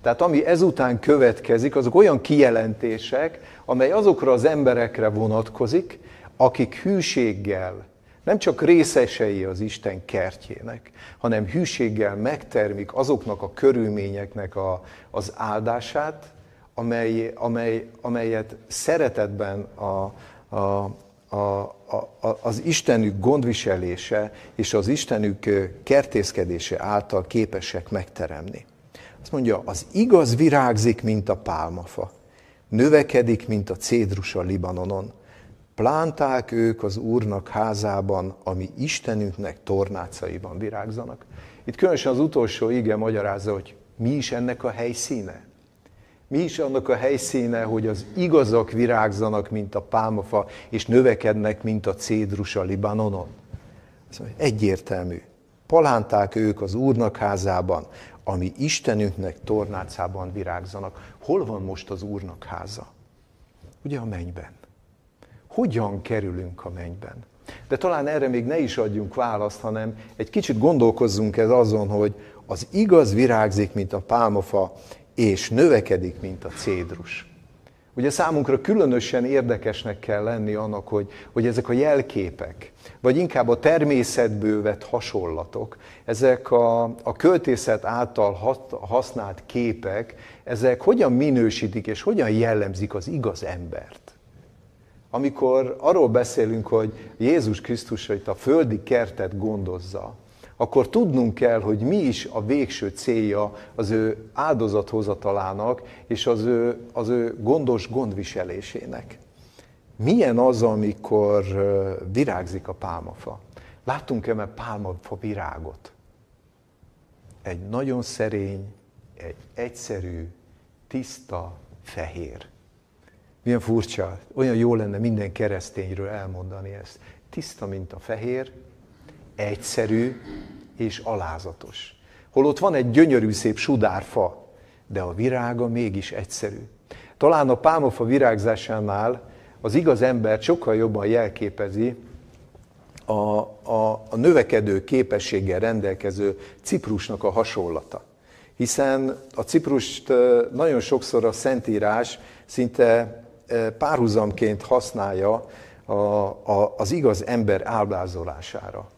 Tehát ami ezután következik, azok olyan kijelentések, amely azokra az emberekre vonatkozik, akik hűséggel, nem csak részesei az Isten kertjének, hanem hűséggel megtermik azoknak a körülményeknek a, az áldását, amely, amely, amelyet szeretetben a, a, a, a, az Istenük gondviselése és az Istenük kertészkedése által képesek megteremni. Azt mondja, az igaz virágzik, mint a pálmafa. növekedik, mint a cédrus a Libanonon. Plánták ők az Úrnak házában, ami Istenünknek tornácaiban virágzanak. Itt különösen az utolsó ige magyarázza, hogy mi is ennek a helyszíne. Mi is annak a helyszíne, hogy az igazak virágzanak, mint a pálmafa, és növekednek, mint a cédrus a Libanonon. Egyértelmű. Palánták ők az Úrnak házában, ami Istenünknek tornácában virágzanak. Hol van most az Úrnak háza? Ugye a mennyben. Hogyan kerülünk a mennyben? De talán erre még ne is adjunk választ, hanem egy kicsit gondolkozzunk ez azon, hogy az igaz virágzik, mint a pálmafa, és növekedik, mint a cédrus. Ugye számunkra különösen érdekesnek kell lenni annak, hogy, hogy ezek a jelképek, vagy inkább a természetből vett hasonlatok, ezek a, a költészet által használt képek, ezek hogyan minősítik és hogyan jellemzik az igaz embert. Amikor arról beszélünk, hogy Jézus Krisztus hogy a földi kertet gondozza, akkor tudnunk kell, hogy mi is a végső célja az ő áldozathozatalának és az ő, az ő gondos gondviselésének. Milyen az, amikor virágzik a pálmafa? Láttunk-e már pálmafa virágot? Egy nagyon szerény, egy egyszerű, tiszta, fehér. Milyen furcsa, olyan jó lenne minden keresztényről elmondani ezt. Tiszta, mint a fehér, egyszerű és alázatos. Holott van egy gyönyörű szép sudárfa, de a virága mégis egyszerű. Talán a pálmafa virágzásánál az igaz ember sokkal jobban jelképezi a, a, a növekedő képességgel rendelkező Ciprusnak a hasonlata. Hiszen a Ciprust nagyon sokszor a Szentírás szinte párhuzamként használja a, a, az igaz ember ábrázolására.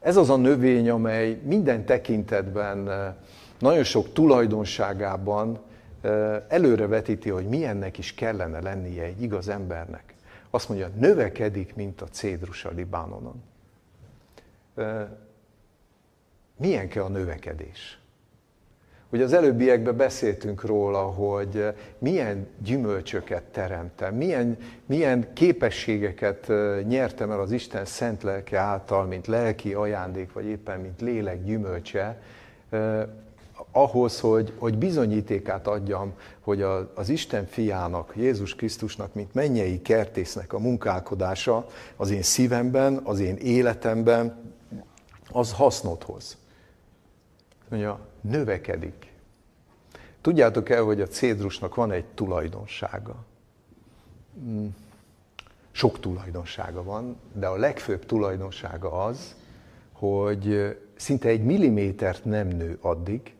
Ez az a növény, amely minden tekintetben, nagyon sok tulajdonságában előrevetíti, hogy milyennek is kellene lennie egy igaz embernek. Azt mondja, növekedik, mint a cédrus a Libánonon. Milyen kell a növekedés? Ugye az előbbiekben beszéltünk róla, hogy milyen gyümölcsöket teremtem, milyen, milyen képességeket nyertem el az Isten szent lelke által, mint lelki ajándék, vagy éppen mint lélek gyümölcse, ahhoz, hogy, hogy bizonyítékát adjam, hogy az Isten fiának, Jézus Krisztusnak, mint mennyei kertésznek a munkálkodása az én szívemben, az én életemben, az hasznot hoz. Mondja, növekedik. Tudjátok el, hogy a cédrusnak van egy tulajdonsága. Hmm. Sok tulajdonsága van, de a legfőbb tulajdonsága az, hogy szinte egy millimétert nem nő addig,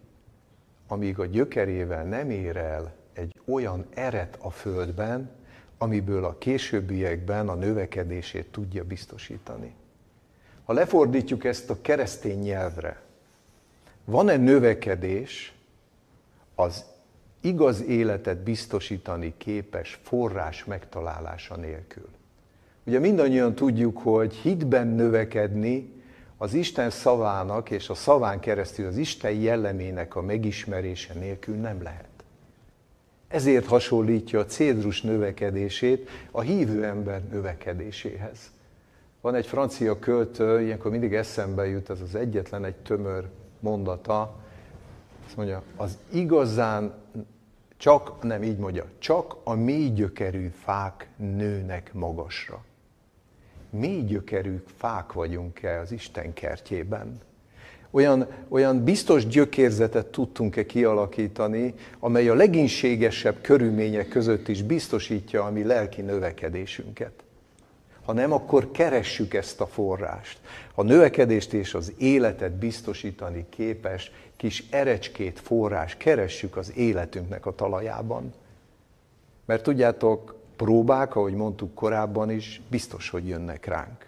amíg a gyökerével nem ér el egy olyan eret a földben, amiből a későbbiekben a növekedését tudja biztosítani. Ha lefordítjuk ezt a keresztény nyelvre, van-e növekedés az igaz életet biztosítani képes forrás megtalálása nélkül? Ugye mindannyian tudjuk, hogy hitben növekedni az Isten szavának és a szaván keresztül az Isten jellemének a megismerése nélkül nem lehet. Ezért hasonlítja a cédrus növekedését a hívő ember növekedéséhez. Van egy francia költő, ilyenkor mindig eszembe jut, ez az egyetlen egy tömör mondata, azt mondja, az igazán csak, nem így mondja, csak a mély gyökerű fák nőnek magasra. Mély gyökerű fák vagyunk-e az Isten kertjében? Olyan, olyan biztos gyökérzetet tudtunk-e kialakítani, amely a leginségesebb körülmények között is biztosítja a mi lelki növekedésünket? Ha nem, akkor keressük ezt a forrást. A növekedést és az életet biztosítani képes kis erecskét forrás keressük az életünknek a talajában. Mert tudjátok, próbák, ahogy mondtuk korábban is, biztos, hogy jönnek ránk.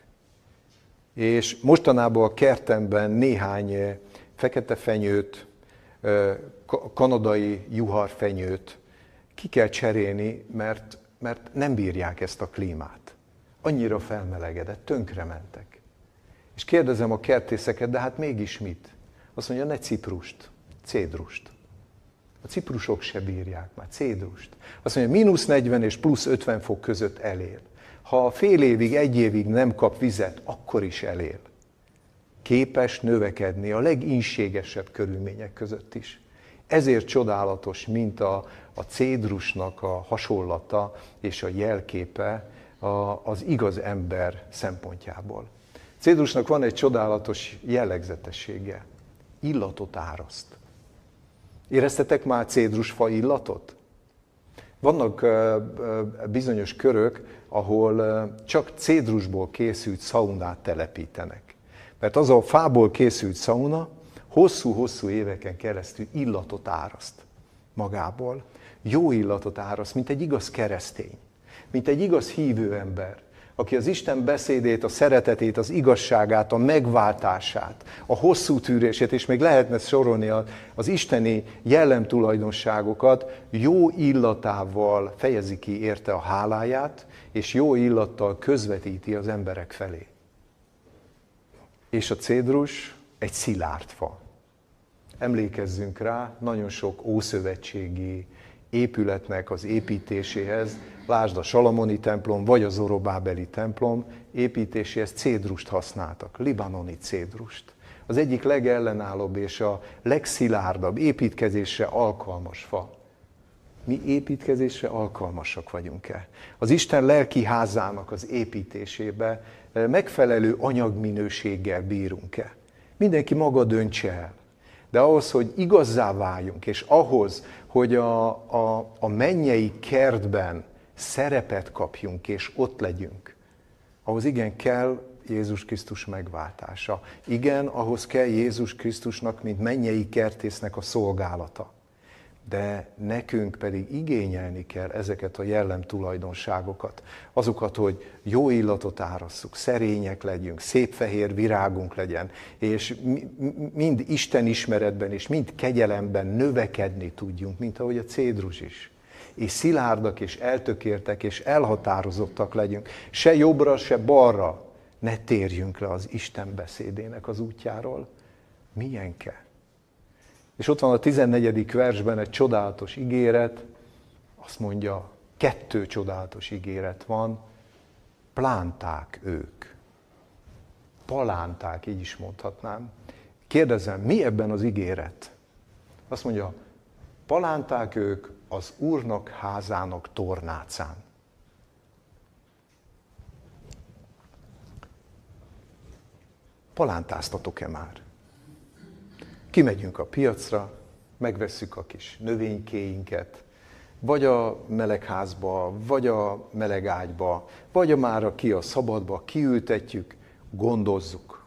És mostanában a kertemben néhány eh, fekete fenyőt, eh, kanadai juharfenyőt ki kell cserélni, mert, mert nem bírják ezt a klímát. Annyira felmelegedett, tönkrementek. És kérdezem a kertészeket, de hát mégis mit? Azt mondja, ne ciprust, cédrust. A ciprusok se bírják már, cédrust. Azt mondja, mínusz 40 és plusz 50 fok között elél. Ha fél évig, egy évig nem kap vizet, akkor is elél. Képes növekedni a leginségesebb körülmények között is. Ezért csodálatos, mint a, a cédrusnak a hasonlata és a jelképe a, az igaz ember szempontjából. Cédrusnak van egy csodálatos jellegzetessége. Illatot áraszt. Éreztetek már cédrusfa illatot? Vannak bizonyos körök, ahol csak cédrusból készült szaunát telepítenek. Mert az a fából készült szauna hosszú-hosszú éveken keresztül illatot áraszt magából. Jó illatot áraszt, mint egy igaz keresztény, mint egy igaz hívő ember aki az Isten beszédét, a szeretetét, az igazságát, a megváltását, a hosszú tűrését, és még lehetne sorolni az isteni jellemtulajdonságokat, jó illatával fejezi ki érte a háláját, és jó illattal közvetíti az emberek felé. És a cédrus egy szilárd fa. Emlékezzünk rá, nagyon sok ószövetségi épületnek az építéséhez lásd a Salamoni templom, vagy a Zorobábeli templom építéséhez cédrust használtak, libanoni cédrust. Az egyik legellenállóbb és a legszilárdabb építkezésre alkalmas fa. Mi építkezésre alkalmasak vagyunk-e? Az Isten lelki házának az építésébe eh, megfelelő anyagminőséggel bírunk-e? Mindenki maga döntse el. De ahhoz, hogy igazzá váljunk, és ahhoz, hogy a, a, a mennyei kertben szerepet kapjunk, és ott legyünk. Ahhoz igen kell Jézus Krisztus megváltása. Igen, ahhoz kell Jézus Krisztusnak, mint mennyei kertésznek a szolgálata. De nekünk pedig igényelni kell ezeket a jellem tulajdonságokat. Azokat, hogy jó illatot árasszuk, szerények legyünk, szép fehér virágunk legyen, és mind Isten ismeretben és mind kegyelemben növekedni tudjunk, mint ahogy a cédrus is és szilárdak, és eltökértek, és elhatározottak legyünk. Se jobbra, se balra ne térjünk le az Isten beszédének az útjáról. Milyen kell? És ott van a 14. versben egy csodálatos ígéret, azt mondja, kettő csodálatos ígéret van, plánták ők. Palánták, így is mondhatnám. Kérdezem, mi ebben az ígéret? Azt mondja, palánták ők az Úrnak házának tornácán. Palántáztatok-e már? Kimegyünk a piacra, megvesszük a kis növénykéinket, vagy a melegházba, vagy a melegágyba, vagy a már a ki a szabadba, kiültetjük, gondozzuk.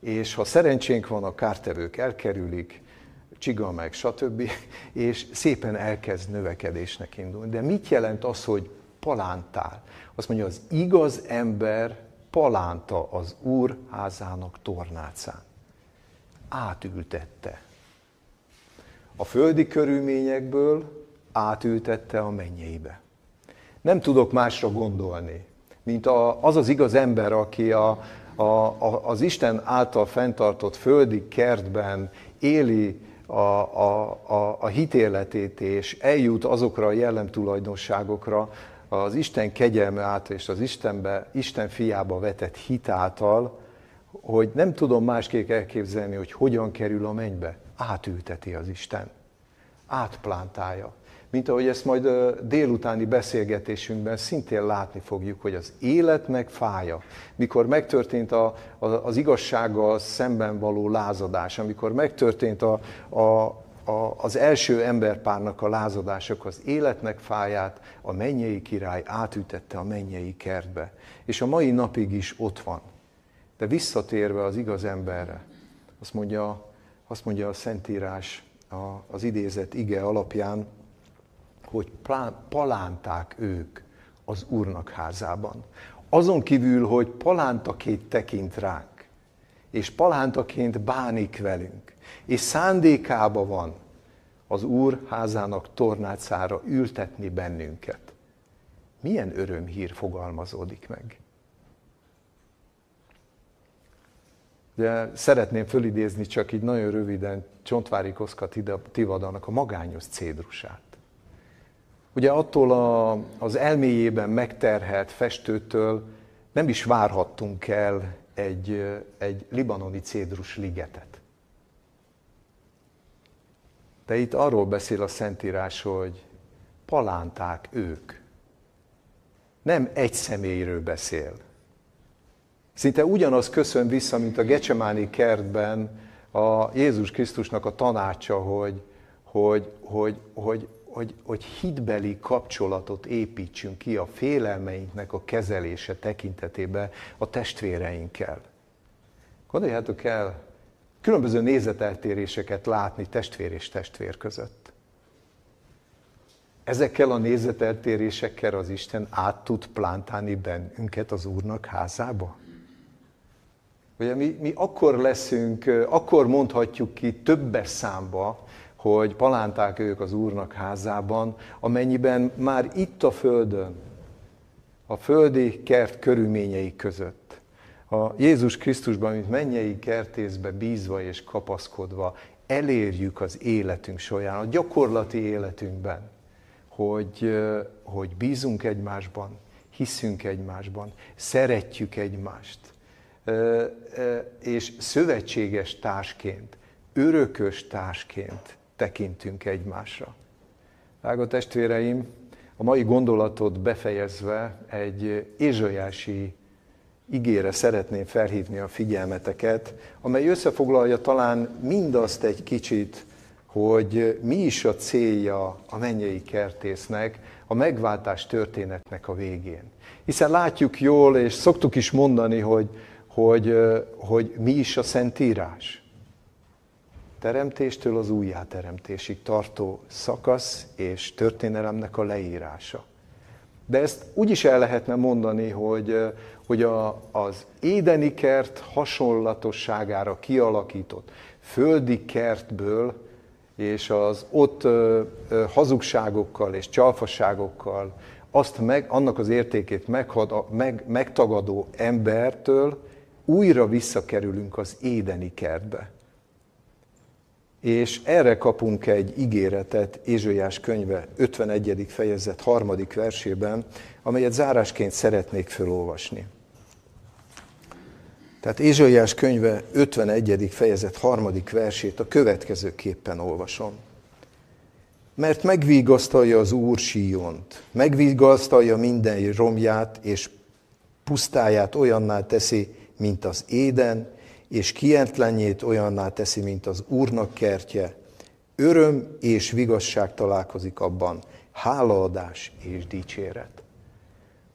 És ha szerencsénk van, a kártevők elkerülik, csiga meg, stb. És szépen elkezd növekedésnek indulni. De mit jelent az, hogy palántál? Azt mondja, az igaz ember palánta az Úr házának tornácán. Átültette. A földi körülményekből átültette a mennyeibe. Nem tudok másra gondolni, mint az az igaz ember, aki a, a, a, az Isten által fenntartott földi kertben éli a, a, a, a hitéletét, és eljut azokra a jellemtulajdonságokra az Isten kegyelme által és az Istenbe, Isten fiába vetett hit által, hogy nem tudom másképp elképzelni, hogy hogyan kerül a mennybe. Átülteti az Isten. Átplántálja mint ahogy ezt majd délutáni beszélgetésünkben szintén látni fogjuk, hogy az élet meg fája. Mikor megtörtént a, a, az igazsággal szemben való lázadás, amikor megtörtént a, a, a, az első emberpárnak a lázadások, az életnek fáját a mennyei király átütette a mennyei kertbe. És a mai napig is ott van. De visszatérve az igaz emberre, azt mondja, azt mondja a Szentírás az idézet ige alapján, hogy palánták ők az Úrnak házában. Azon kívül, hogy palántaként tekint ránk, és palántaként bánik velünk, és szándékába van az Úr házának tornácára ültetni bennünket. Milyen örömhír fogalmazódik meg? Ugye szeretném fölidézni csak így nagyon röviden Csontvári Koszka Tivadanak a magányos cédrusát. Ugye attól a, az elméjében megterhelt festőtől nem is várhattunk el egy, egy libanoni cédrus ligetet. De itt arról beszél a Szentírás, hogy palánták ők. Nem egy személyről beszél. Szinte ugyanaz köszön vissza, mint a Gecsemáni kertben a Jézus Krisztusnak a tanácsa, hogy, hogy, hogy, hogy, hogy, hogy hitbeli kapcsolatot építsünk ki a félelmeinknek a kezelése tekintetében a testvéreinkkel. Gondoljátok el, különböző nézeteltéréseket látni testvér és testvér között. Ezekkel a nézeteltérésekkel az Isten át tud plántálni bennünket az Úrnak házába? Ugye mi, mi akkor leszünk, akkor mondhatjuk ki többes számba, hogy palánták ők az Úrnak házában, amennyiben már itt a Földön, a földi kert körülményei között, a Jézus Krisztusban, mint mennyei kertészbe bízva és kapaszkodva, elérjük az életünk során, a gyakorlati életünkben, hogy, hogy bízunk egymásban, hiszünk egymásban, szeretjük egymást, és szövetséges társként, örökös társként tekintünk egymásra. Drága testvéreim, a mai gondolatot befejezve egy ézsajási igére szeretném felhívni a figyelmeteket, amely összefoglalja talán mindazt egy kicsit, hogy mi is a célja a mennyei kertésznek, a megváltás történetnek a végén. Hiszen látjuk jól, és szoktuk is mondani, hogy, hogy, hogy mi is a Szentírás teremtéstől az újjáteremtésig tartó szakasz és történelemnek a leírása. De ezt úgy is el lehetne mondani, hogy, hogy a, az édeni kert hasonlatosságára kialakított földi kertből és az ott ö, ö, hazugságokkal és csalfasságokkal azt meg, annak az értékét meghad, meg, megtagadó embertől újra visszakerülünk az édeni kertbe. És erre kapunk egy ígéretet Ézsaiás könyve 51. fejezet harmadik versében, amelyet zárásként szeretnék felolvasni. Tehát Ézsaiás könyve 51. fejezet harmadik versét a következőképpen olvasom. Mert megvigasztalja az Úr Síont, megvigasztalja minden romját, és pusztáját olyanná teszi, mint az éden, és kientlenjét olyanná teszi, mint az Úrnak kertje. Öröm és vigasság találkozik abban, hálaadás és dicséret.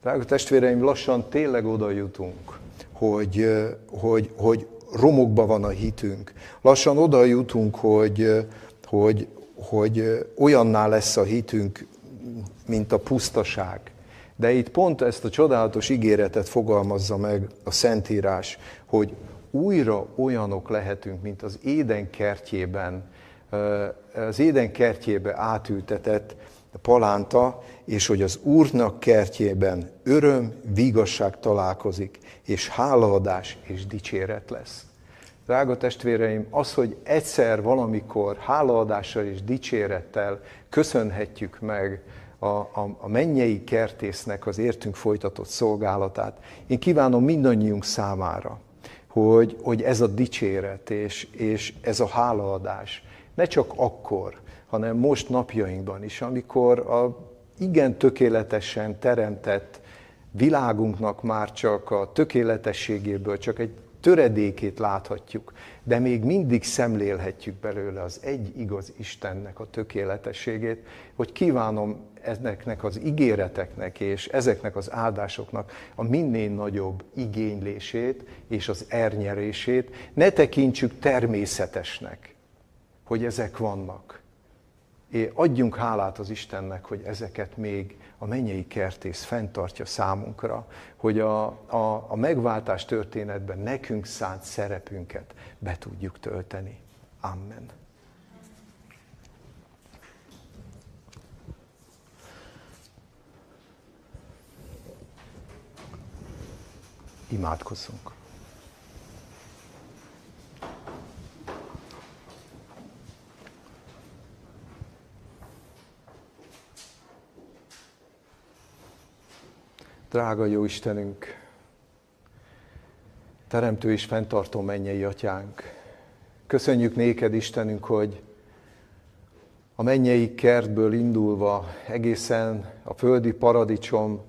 Drága testvéreim, lassan tényleg oda jutunk, hogy, hogy, hogy romokba van a hitünk. Lassan oda jutunk, hogy, hogy, hogy olyanná lesz a hitünk, mint a pusztaság. De itt pont ezt a csodálatos ígéretet fogalmazza meg a Szentírás, hogy újra olyanok lehetünk, mint az éden kertjében, az éden kertjébe átültetett palánta, és hogy az Úrnak kertjében öröm, vigasság találkozik, és hálaadás és dicséret lesz. Drága testvéreim, az, hogy egyszer valamikor hálaadással és dicsérettel köszönhetjük meg a, a, a mennyei kertésznek az értünk folytatott szolgálatát, én kívánom mindannyiunk számára, hogy, hogy ez a dicséret és, és ez a hálaadás ne csak akkor, hanem most napjainkban is, amikor a igen tökéletesen teremtett világunknak már csak a tökéletességéből csak egy töredékét láthatjuk, de még mindig szemlélhetjük belőle az egy igaz Istennek a tökéletességét, hogy kívánom ezeknek az ígéreteknek és ezeknek az áldásoknak a minél nagyobb igénylését és az ernyerését ne tekintsük természetesnek, hogy ezek vannak. És adjunk hálát az Istennek, hogy ezeket még a mennyei kertész fenntartja számunkra, hogy a, a, a megváltás történetben nekünk szánt szerepünket be tudjuk tölteni. Amen. Imádkozzunk. Drága jó Istenünk, Teremtő és fenntartó mennyei atyánk, köszönjük néked Istenünk, hogy a mennyei kertből indulva egészen a földi paradicsom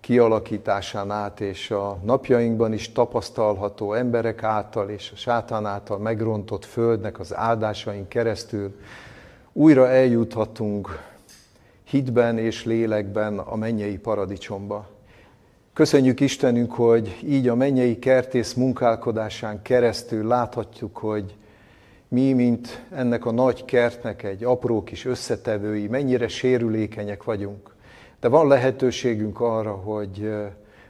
kialakításán át, és a napjainkban is tapasztalható emberek által és a sátán által megrontott földnek az áldásaink keresztül újra eljuthatunk hitben és lélekben a mennyei paradicsomba. Köszönjük Istenünk, hogy így a mennyei kertész munkálkodásán keresztül láthatjuk, hogy mi, mint ennek a nagy kertnek egy apró kis összetevői, mennyire sérülékenyek vagyunk. De van lehetőségünk arra, hogy,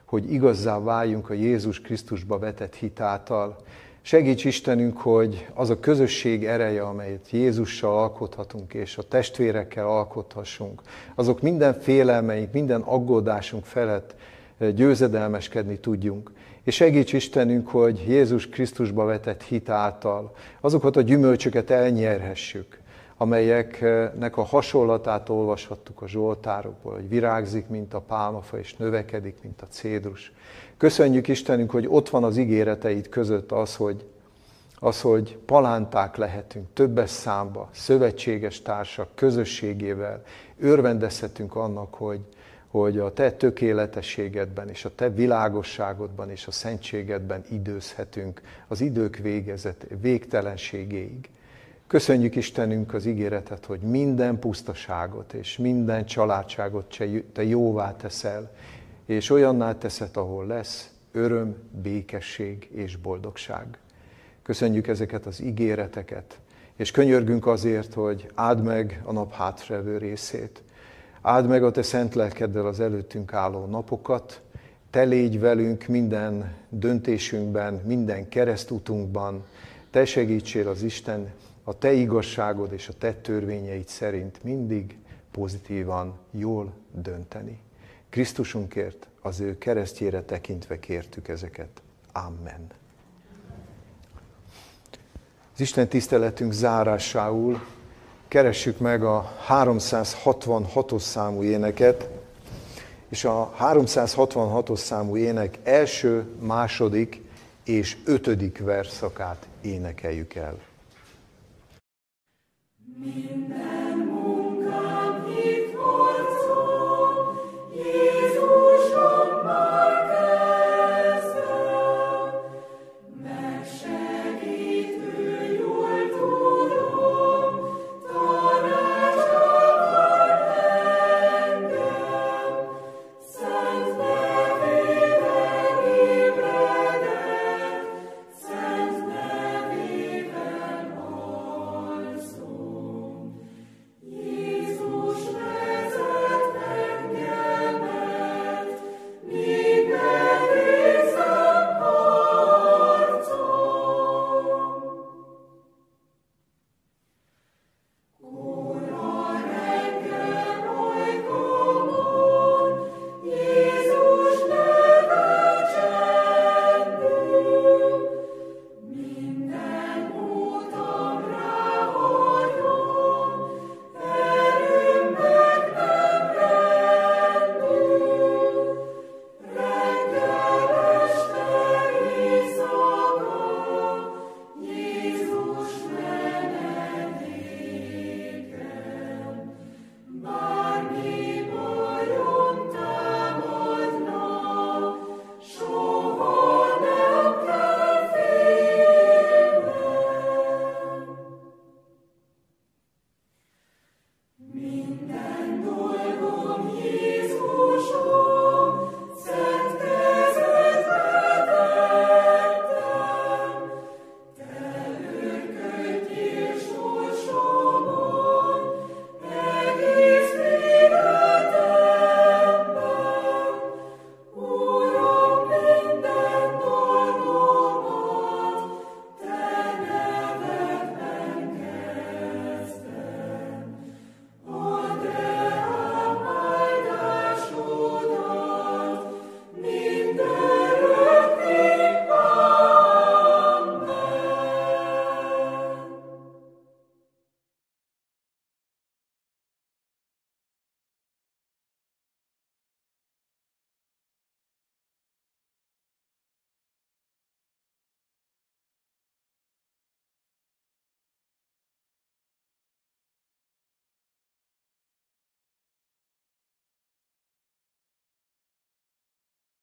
hogy igazzá váljunk a Jézus Krisztusba vetett hitáltal. Segíts Istenünk, hogy az a közösség ereje, amelyet Jézussal alkothatunk, és a testvérekkel alkothassunk, azok minden félelmeink, minden aggódásunk felett győzedelmeskedni tudjunk. És segíts Istenünk, hogy Jézus Krisztusba vetett hit által azokat a gyümölcsöket elnyerhessük, amelyeknek a hasonlatát olvashattuk a Zsoltárokból, hogy virágzik, mint a pálmafa, és növekedik, mint a cédrus. Köszönjük Istenünk, hogy ott van az ígéreteid között az, hogy, az, hogy palánták lehetünk többes számba, szövetséges társak közösségével, örvendezhetünk annak, hogy, hogy a te tökéletességedben és a te világosságodban és a szentségedben időzhetünk az idők végezet, végtelenségéig. Köszönjük Istenünk az ígéretet, hogy minden pusztaságot és minden családságot te jóvá teszel, és olyanná teszed, ahol lesz öröm, békesség és boldogság. Köszönjük ezeket az ígéreteket, és könyörgünk azért, hogy áld meg a nap hátrevő részét, Áld meg a Te szent lelkeddel az előttünk álló napokat, Te légy velünk minden döntésünkben, minden keresztutunkban, Te segítsél az Isten a Te igazságod és a Te törvényeid szerint mindig pozitívan, jól dönteni. Krisztusunkért, az ő keresztjére tekintve kértük ezeket. Amen. Az Isten tiszteletünk zárásául keressük meg a 366-os számú éneket, és a 366-os számú ének első, második és ötödik verszakát énekeljük el. Minden